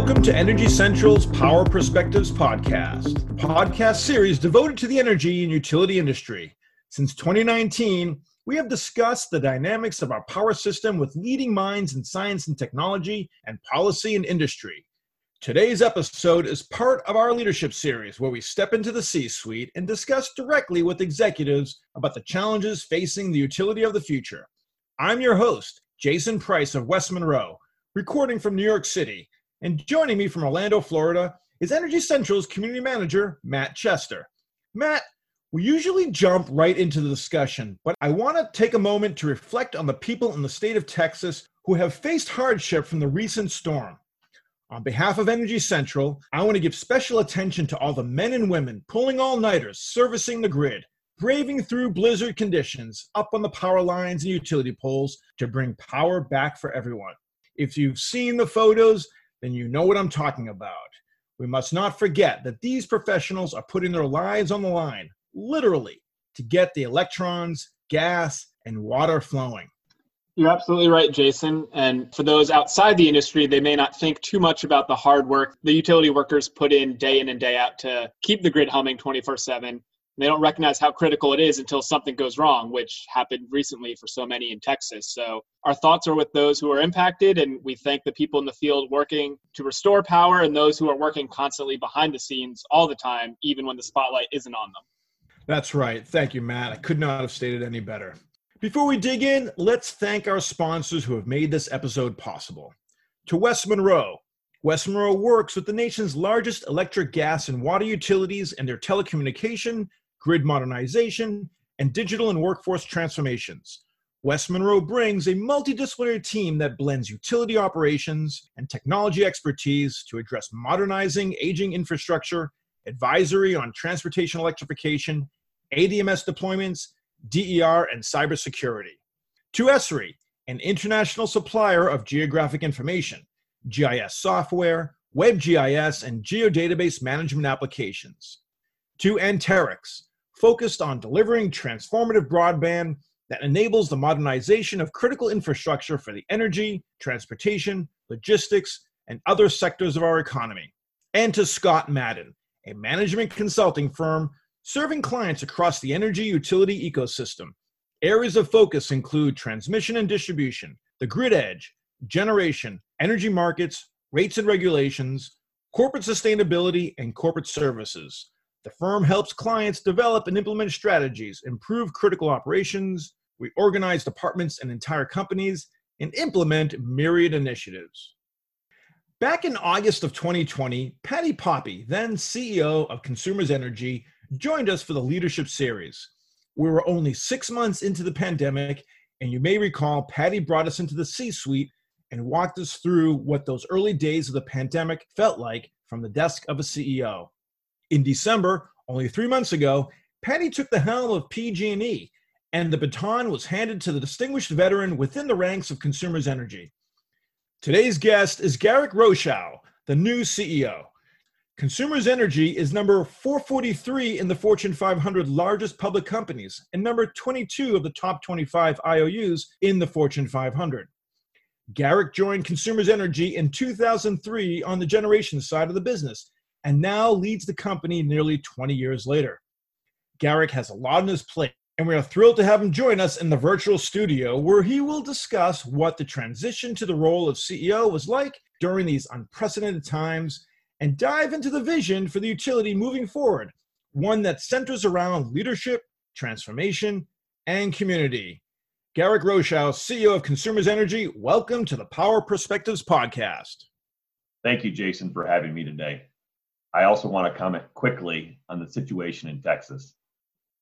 Welcome to Energy Central's Power Perspectives podcast, podcast series devoted to the energy and utility industry. Since 2019, we have discussed the dynamics of our power system with leading minds in science and technology and policy and industry. Today's episode is part of our leadership series where we step into the C suite and discuss directly with executives about the challenges facing the utility of the future. I'm your host, Jason Price of West Monroe, recording from New York City and joining me from Orlando, Florida, is Energy Central's community manager, Matt Chester. Matt, we usually jump right into the discussion, but I want to take a moment to reflect on the people in the state of Texas who have faced hardship from the recent storm. On behalf of Energy Central, I want to give special attention to all the men and women pulling all nighters, servicing the grid, braving through blizzard conditions up on the power lines and utility poles to bring power back for everyone. If you've seen the photos, then you know what I'm talking about. We must not forget that these professionals are putting their lives on the line, literally, to get the electrons, gas, and water flowing. You're absolutely right, Jason. And for those outside the industry, they may not think too much about the hard work the utility workers put in day in and day out to keep the grid humming 24 7 they don't recognize how critical it is until something goes wrong, which happened recently for so many in Texas. So our thoughts are with those who are impacted, and we thank the people in the field working to restore power and those who are working constantly behind the scenes all the time, even when the spotlight isn't on them. That's right. Thank you, Matt. I could not have stated any better. Before we dig in, let's thank our sponsors who have made this episode possible. To West Monroe, West Monroe works with the nation's largest electric, gas, and water utilities and their telecommunication, grid modernization, and digital and workforce transformations. West Monroe brings a multidisciplinary team that blends utility operations and technology expertise to address modernizing aging infrastructure, advisory on transportation electrification, ADMS deployments, DER, and cybersecurity. To Esri, an international supplier of geographic information, GIS software, WebGIS, and geodatabase management applications. To Anterix, focused on delivering transformative broadband that enables the modernization of critical infrastructure for the energy, transportation, logistics, and other sectors of our economy. And to Scott Madden, a management consulting firm serving clients across the energy utility ecosystem. Areas of focus include transmission and distribution, the grid edge, generation, energy markets, rates and regulations, corporate sustainability, and corporate services. The firm helps clients develop and implement strategies, improve critical operations, reorganize departments and entire companies, and implement myriad initiatives. Back in August of 2020, Patti Poppe, then CEO of Consumers Energy, joined us for the Leadership Series. We were only six months into the pandemic, and you may recall Patti brought us into the C suite and walked us through what those early days of the pandemic felt like from the desk of a CEO. In December, only three months ago, Patti took the helm of PG&E, and the baton was handed to the distinguished veteran within the ranks of Consumers Energy. Today's guest is Garrick Rochow, the new CEO. Consumers Energy is number 443 in the Fortune 500 largest public companies and number 22 of the top 25 IOUs in the Fortune 500. Garrick joined Consumers Energy in 2003 on the generation side of the business and now leads the company nearly 20 years later. Garrick has a lot on his plate, and we are thrilled to have him join us in the virtual studio where he will discuss what the transition to the role of CEO was like during these unprecedented times and dive into the vision for the utility moving forward, one that centers around leadership, transformation, and community. Garrick Rochow, CEO of Consumers Energy, welcome to the Power Perspectives podcast. Thank you, Jason, for having me today. I also want to comment quickly on the situation in Texas.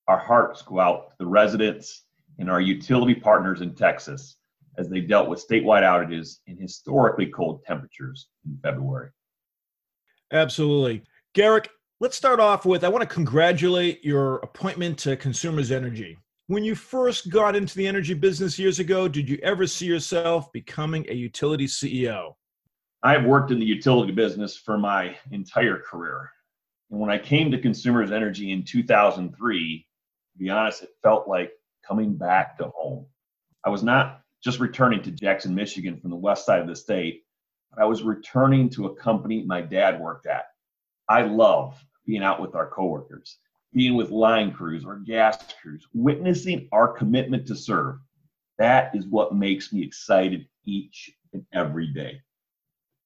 Our hearts go out to the residents and our utility partners in Texas as they dealt with statewide outages and historically cold temperatures in February. Absolutely. Garrick, let's start off with I want to congratulate your appointment to Consumers Energy. When you first got into the energy business years ago, did you ever see yourself becoming a utility CEO? I've worked in the utility business for my entire career. And when I came to Consumers Energy in 2003, to be honest, it felt like coming back to home. I was not just returning to Jackson, Michigan from the west side of the state. I was returning to a company my dad worked at. I love being out with our coworkers, being with line crews or gas crews, witnessing our commitment to serve. That is what makes me excited each and every day.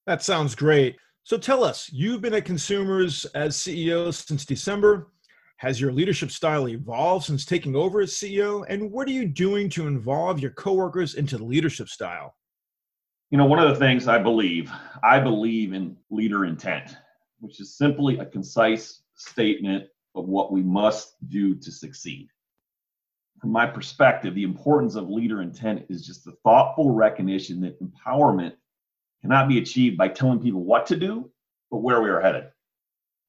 That sounds great. So tell us, you've been at Consumers as CEO since December. Has your leadership style evolved since taking over as CEO? And what are you doing to involve your coworkers into the leadership style? You know, one of the things I believe, I believe in leader intent, which is simply a concise statement of what we must do to succeed. From my perspective, the importance of leader intent is just the thoughtful recognition that empowerment cannot be achieved by telling people what to do, but where we are headed.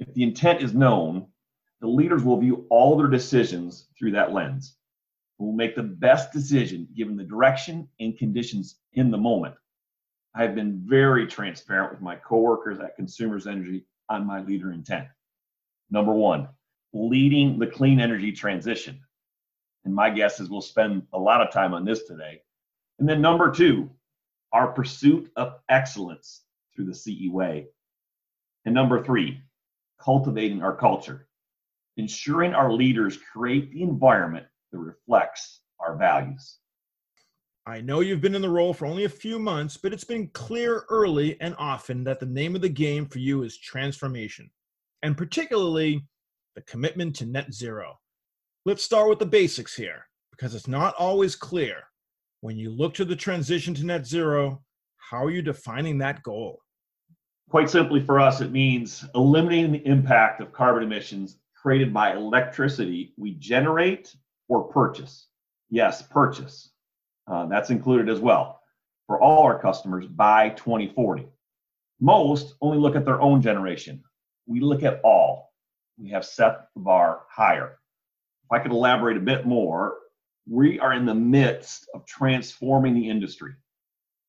If the intent is known, the leaders will view all their decisions through that lens. We will make the best decision given the direction and conditions in the moment. I have been very transparent with my coworkers at Consumers Energy on my leader intent. Number one, leading the clean energy transition. And my guess is we'll spend a lot of time on this today. And then number two, our pursuit of excellence through the CE way. And number three, cultivating our culture ensuring our leaders create the environment that reflects our values. I know you've been in the role for only a few months, but it's been clear early and often that the name of the game for you is transformation, and particularly the commitment to net zero. Let's start with the basics here, because it's not always clear. When you look to the transition to net zero, how are you defining that goal? Quite simply, for us, it means eliminating the impact of carbon emissions created by electricity we generate or purchase. Yes, purchase. Uh, that's included as well for all our customers by 2040. Most only look at their own generation. We look at all. We have set the bar higher. If I could elaborate a bit more, we are in the midst transforming the industry.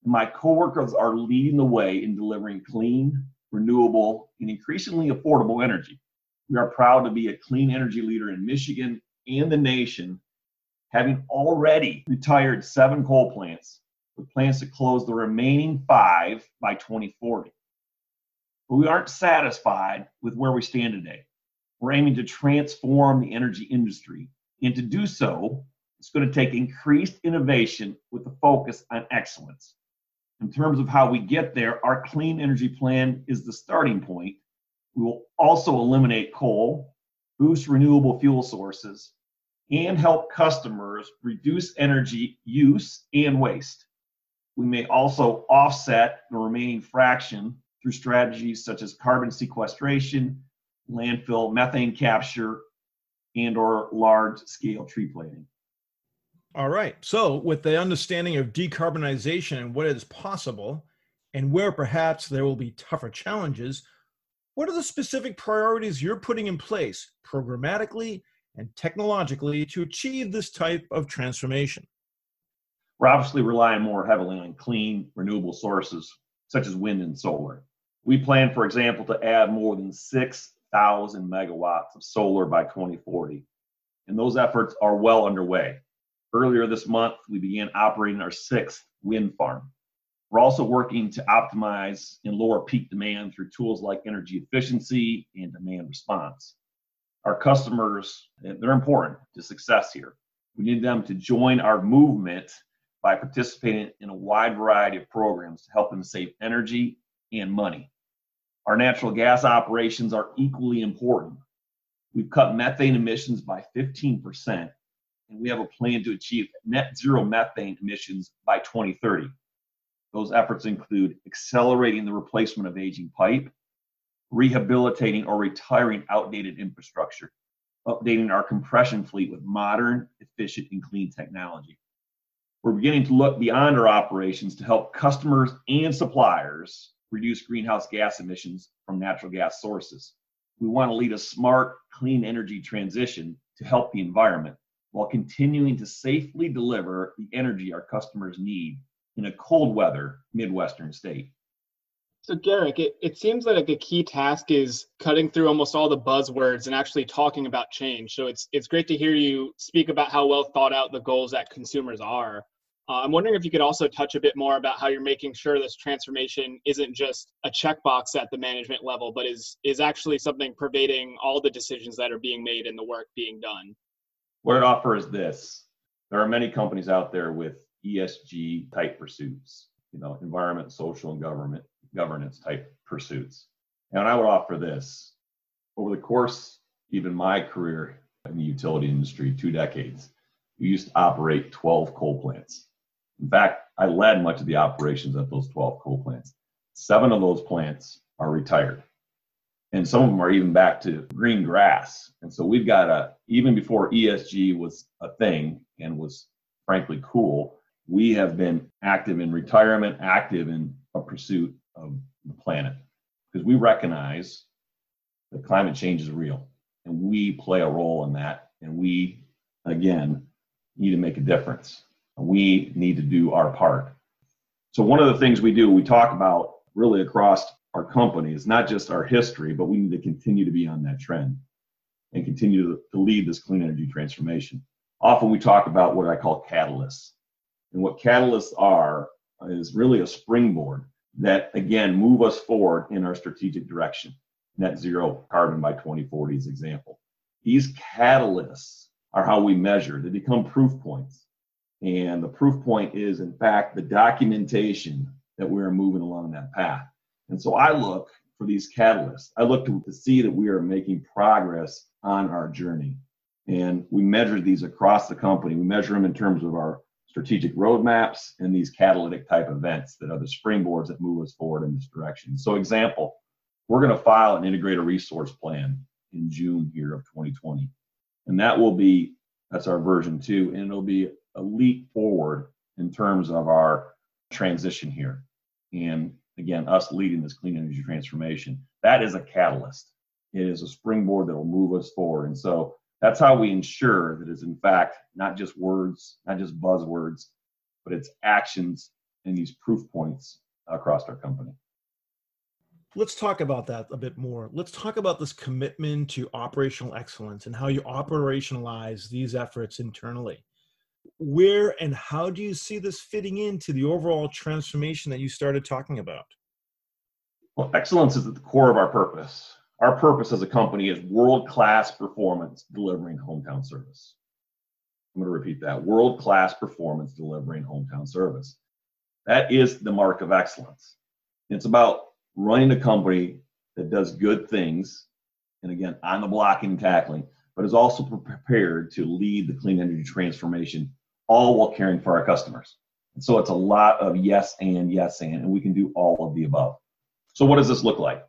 My coworkers are leading the way in delivering clean, renewable, and increasingly affordable energy. We are proud to be a clean energy leader in Michigan and the nation, having already retired seven coal plants with plans to close the remaining five by 2040. But we aren't satisfied with where we stand today. We're aiming to transform the energy industry. And to do so, it's going to take increased innovation with a focus on excellence. In terms of how we get there, our clean energy plan is the starting point we will also eliminate coal, boost renewable fuel sources, and help customers reduce energy use and waste. We may also offset the remaining fraction through strategies such as carbon sequestration, landfill methane capture, and or large scale tree planting. All right. So, with the understanding of decarbonization and what is possible, and where perhaps there will be tougher challenges, what are the specific priorities you're putting in place programmatically and technologically to achieve this type of transformation? We're obviously relying more heavily on clean, renewable sources such as wind and solar. We plan, for example, to add more than 6,000 megawatts of solar by 2040, and those efforts are well underway. Earlier this month, we began operating our sixth wind farm. We're also working to optimize and lower peak demand through tools like energy efficiency and demand response. Our customers, they're important to success here. We need them to join our movement by participating in a wide variety of programs to help them save energy and money. Our natural gas operations are equally important. We've cut methane emissions by 15%, and we have a plan to achieve net zero methane emissions by 2030. Those efforts include accelerating the replacement of aging pipe, rehabilitating or retiring outdated infrastructure, updating our compression fleet with modern, efficient, and clean technology. We're beginning to look beyond our operations to help customers and suppliers reduce greenhouse gas emissions from natural gas sources. We want to lead a smart, clean energy transition to help the environment while continuing to safely deliver the energy our customers need in a cold weather Midwestern state. So, Garrick, it, it seems like a key task is cutting through almost all the buzzwords and actually talking about change. So, it's, it's great to hear you speak about how well thought out the goals that consumers are. Uh, I'm wondering if you could also touch a bit more about how you're making sure this transformation isn't just a checkbox at the management level, but is is actually something pervading all the decisions that are being made and the work being done. What it offers is this: there are many companies out there with ESG type pursuits, you know, environment, social, and government governance type pursuits. And I would offer this over the course, even my career in the utility industry, two decades, we used to operate 12 coal plants. In fact, I led much of the operations at those 12 coal plants. Seven of those plants are retired. And some of them are even back to green grass. And so we've got a, even before ESG was a thing and was frankly cool, we have been active in retirement, active in a pursuit of the planet because we recognize that climate change is real and we play a role in that. And we, again, need to make a difference. We need to do our part. So, one of the things we do, we talk about really across our company, is not just our history, but we need to continue to be on that trend and continue to lead this clean energy transformation. Often we talk about what I call catalysts. And what catalysts are is really a springboard that, again, move us forward in our strategic direction. Net zero carbon by 2040 is example. These catalysts are how we measure. They become proof points. And the proof point is, in fact, the documentation that we're moving along that path. And so I look for these catalysts. I look to, to see that we are making progress on our journey. And we measure these across the company. We measure them in terms of our strategic roadmaps and these catalytic type events that are the springboards that move us forward in this direction. So, example, we're going to file an integrated resource plan in June here of 2020. And that will be, that's our version two, and it'll be a leap forward in terms of our transition here. And again, us leading this clean energy transformation, that is a catalyst. It is a springboard that will move us forward. And so that's how we ensure that it's in fact not just words, not just buzzwords, but it's actions and these proof points across our company. Let's talk about that a bit more. Let's talk about this commitment to operational excellence and how you operationalize these efforts internally. Where and how do you see this fitting into the overall transformation that you started talking about? Well, excellence is at the core of our purpose. Our purpose as a company is world class performance delivering hometown service. I'm going to repeat that world class performance delivering hometown service. That is the mark of excellence. It's about running a company that does good things, and again, on the blocking and tackling, but is also prepared to lead the clean energy transformation, all while caring for our customers. And so it's a lot of yes and yes and, and we can do all of the above. So, what does this look like?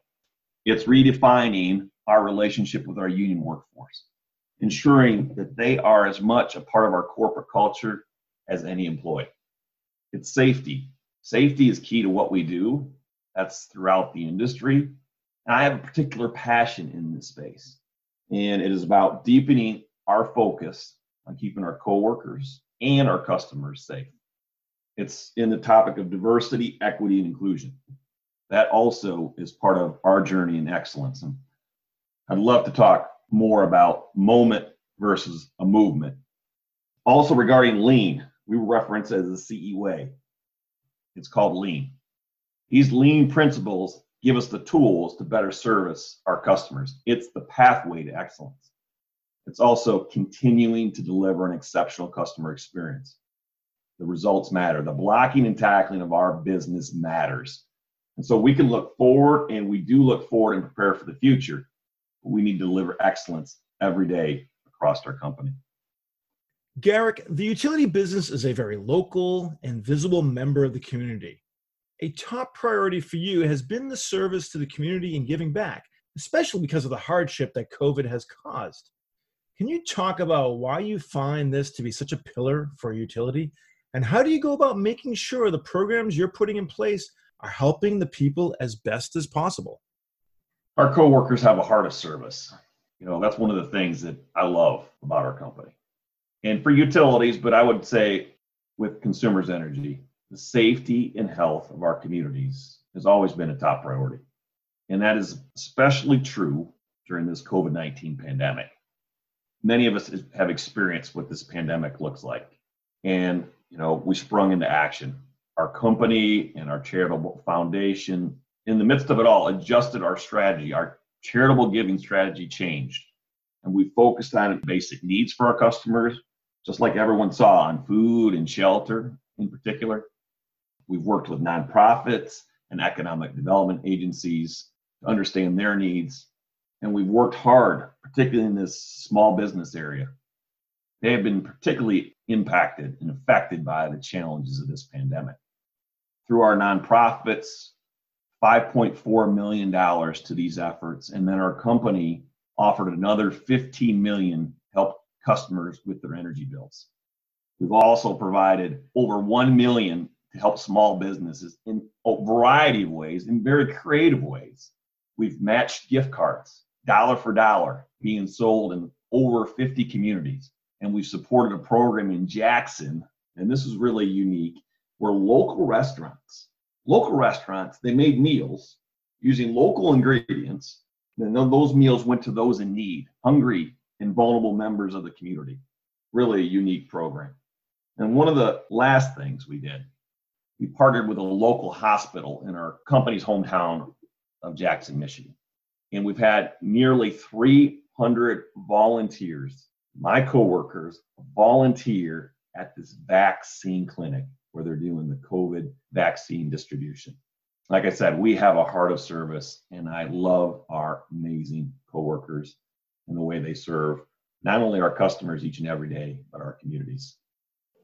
It's redefining our relationship with our union workforce, ensuring that they are as much a part of our corporate culture as any employee. It's safety. Safety is key to what we do. That's throughout the industry. And I have a particular passion in this space. And it is about deepening our focus on keeping our coworkers and our customers safe. It's in the topic of diversity, equity, and inclusion that also is part of our journey in excellence. And I'd love to talk more about moment versus a movement. Also, regarding lean, we reference as the CE way. It's called lean. These lean principles give us the tools to better service our customers. It's the pathway to excellence. It's also continuing to deliver an exceptional customer experience. The results matter. The blocking and tackling of our business matters. And so we can look forward and we do look forward and prepare for the future. But we need to deliver excellence every day across our company. Garrick, the utility business is a very local and visible member of the community. A top priority for you has been the service to the community and giving back, especially because of the hardship that COVID has caused. Can you talk about why you find this to be such a pillar for utility? And how do you go about making sure the programs you're putting in place are helping the people as best as possible. Our coworkers have a heart of service. You know, that's one of the things that I love about our company. And for utilities, but I would say with consumers energy, the safety and health of our communities has always been a top priority. And that is especially true during this COVID 19 pandemic. Many of us have experienced what this pandemic looks like. And you know, we sprung into action. Our company and our charitable foundation, in the midst of it all, adjusted our strategy. Our charitable giving strategy changed. And we focused on basic needs for our customers, just like everyone saw on food and shelter in particular. We've worked with nonprofits and economic development agencies to understand their needs. And we've worked hard, particularly in this small business area. They have been particularly impacted and affected by the challenges of this pandemic. Through our nonprofits, $5.4 million to these efforts, and then our company offered another 15 million help customers with their energy bills. We've also provided over 1 million to help small businesses in a variety of ways, in very creative ways. We've matched gift cards, dollar for dollar, being sold in over 50 communities. And we've supported a program in Jackson, and this is really unique, where local restaurants, local restaurants, they made meals using local ingredients. And those meals went to those in need, hungry and vulnerable members of the community. Really a unique program. And one of the last things we did, we partnered with a local hospital in our company's hometown of Jackson, Michigan. And we've had nearly 300 volunteers, my coworkers, volunteer at this vaccine clinic where they're doing the COVID vaccine distribution. Like I said, we have a heart of service, and I love our amazing coworkers and the way they serve not only our customers each and every day, but our communities.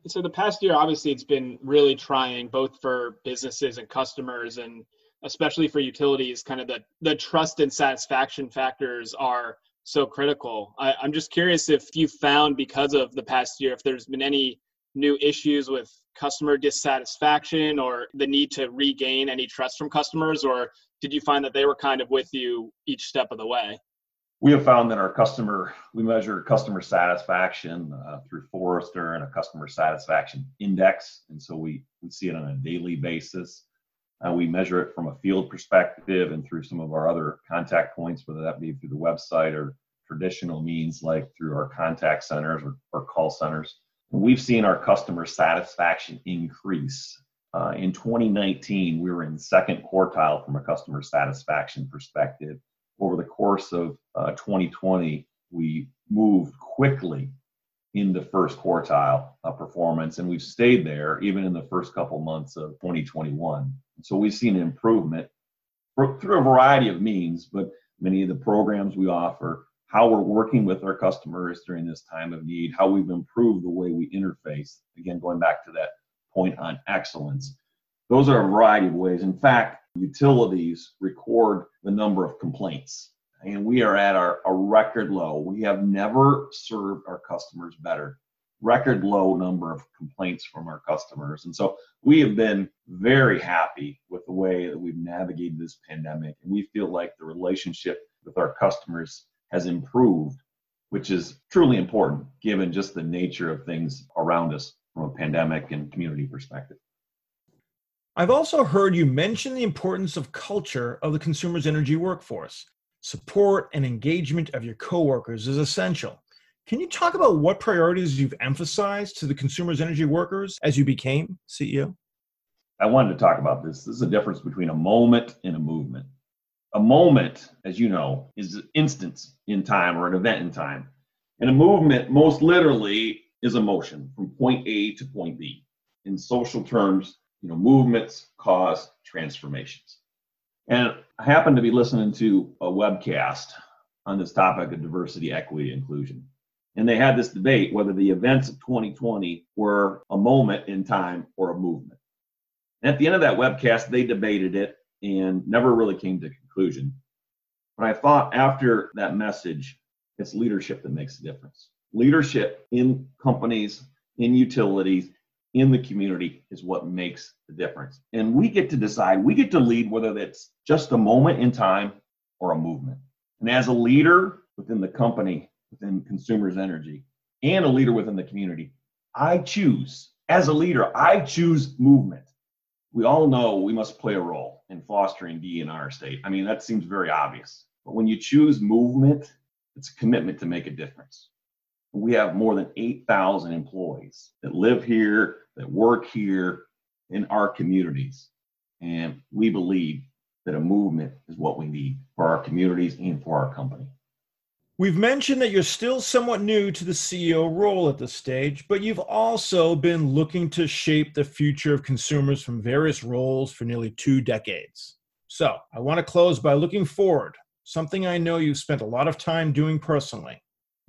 So the past year, obviously, it's been really trying both for businesses and customers, and especially for utilities. Kind of the the trust and satisfaction factors are so critical. I, I'm just curious if you found because of the past year, if there's been any new issues with customer dissatisfaction or the need to regain any trust from customers, or did you find that they were kind of with you each step of the way? we have found that our customer, we measure customer satisfaction uh, through Forrester and a customer satisfaction index. And so we, we see it on a daily basis. Uh, we measure it from a field perspective and through some of our other contact points, whether that be through the website or traditional means like through our contact centers or, or call centers. We've seen our customer satisfaction increase. Uh, in 2019, we were in second quartile from a customer satisfaction perspective over the course of uh, 2020, we moved quickly in the first quartile of performance, and we've stayed there even in the first couple months of 2021. So we've seen improvement through a variety of means, but many of the programs we offer, how we're working with our customers during this time of need, how we've improved the way we interface. Again, going back to that point on excellence. Those are a variety of ways. In fact, utilities record the number of complaints. And we are at our, a record low. We have never served our customers better. Record low number of complaints from our customers. And so we have been very happy with the way that we've navigated this pandemic. And we feel like the relationship with our customers has improved, which is truly important given just the nature of things around us from a pandemic and community perspective. I've also heard you mention the importance of culture of the consumer's energy workforce. Support and engagement of your coworkers is essential. Can you talk about what priorities you've emphasized to the consumer's energy workers as you became CEO? I wanted to talk about this. This is a difference between a moment and a movement. A moment, as you know, is an instance in time or an event in time. And a movement, most literally, is a motion from point A to point B. In social terms, you know, movements cause transformations. And I happened to be listening to a webcast on this topic of diversity, equity, inclusion. And they had this debate whether the events of 2020 were a moment in time or a movement. And at the end of that webcast, they debated it and never really came to a conclusion. But I thought after that message, it's leadership that makes the difference. Leadership in companies, in utilities, in the community is what makes the difference. And we get to decide, we get to lead whether that's just a moment in time or a movement. And as a leader within the company, within Consumers Energy, and a leader within the community, I choose, as a leader, I choose movement. We all know we must play a role in fostering D in our state. I mean, that seems very obvious. But when you choose movement, it's a commitment to make a difference. We have more than 8,000 employees that live here, that work here in our communities. And we believe that a movement is what we need for our communities and for our company. We've mentioned that you're still somewhat new to the CEO role at this stage, but you've also been looking to shape the future of consumers from various roles for nearly two decades. So I want to close by looking forward, something I know you've spent a lot of time doing personally.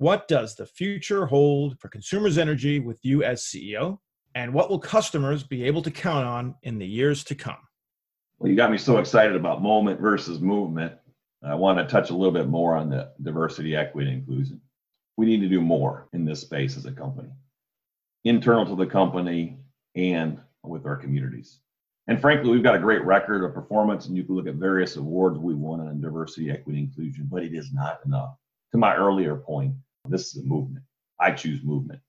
What does the future hold for consumers' energy with you as CEO? And what will customers be able to count on in the years to come? Well, you got me so excited about moment versus movement. I want to touch a little bit more on the diversity, equity, and inclusion. We need to do more in this space as a company, internal to the company and with our communities. And frankly, we've got a great record of performance, and you can look at various awards we won on diversity, equity, inclusion, but it is not enough. To my earlier point, this is a movement. I choose movement.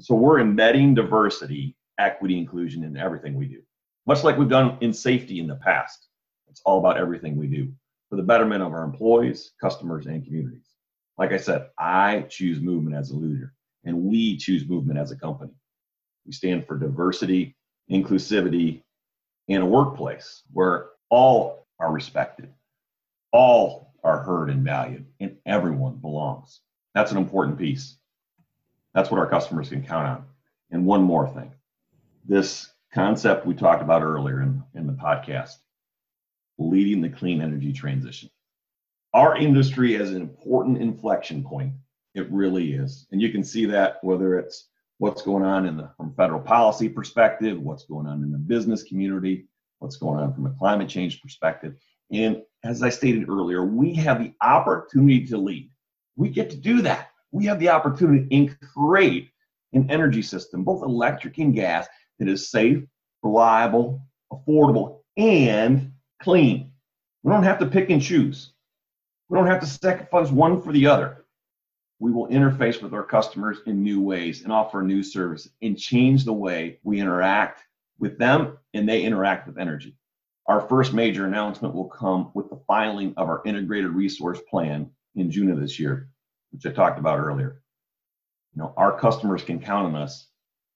So we're embedding diversity, equity, inclusion in everything we do, much like we've done in safety in the past. It's all about everything we do for the betterment of our employees, customers, and communities. Like I said, I choose movement as a leader, and we choose movement as a company. We stand for diversity, inclusivity, in a workplace where all are respected, all are heard and valued, and everyone belongs. That's an important piece. That's what our customers can count on. And one more thing this concept we talked about earlier in, in the podcast leading the clean energy transition. Our industry is an important inflection point. It really is. And you can see that whether it's what's going on in the from federal policy perspective, what's going on in the business community, what's going on from a climate change perspective. And as I stated earlier, we have the opportunity to lead. We get to do that. We have the opportunity to create an energy system, both electric and gas, that is safe, reliable, affordable, and clean. We don't have to pick and choose. We don't have to sacrifice one for the other. We will interface with our customers in new ways and offer new service and change the way we interact with them and they interact with energy. Our first major announcement will come with the filing of our integrated resource plan in June of this year, which I talked about earlier. You know, our customers can count on us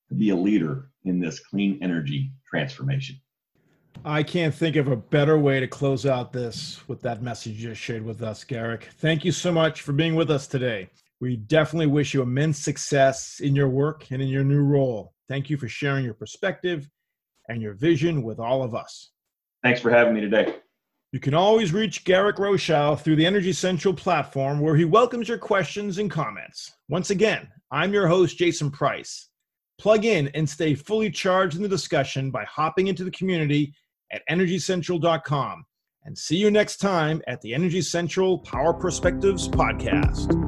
to be a leader in this clean energy transformation. I can't think of a better way to close out this with that message you just shared with us, Garrick. Thank you so much for being with us today. We definitely wish you immense success in your work and in your new role. Thank you for sharing your perspective and your vision with all of us. Thanks for having me today. You can always reach Garrick Rochow through the Energy Central platform where he welcomes your questions and comments. Once again, I'm your host, Jason Price. Plug in and stay fully charged in the discussion by hopping into the community at energycentral.com. And see you next time at the Energy Central Power Perspectives Podcast.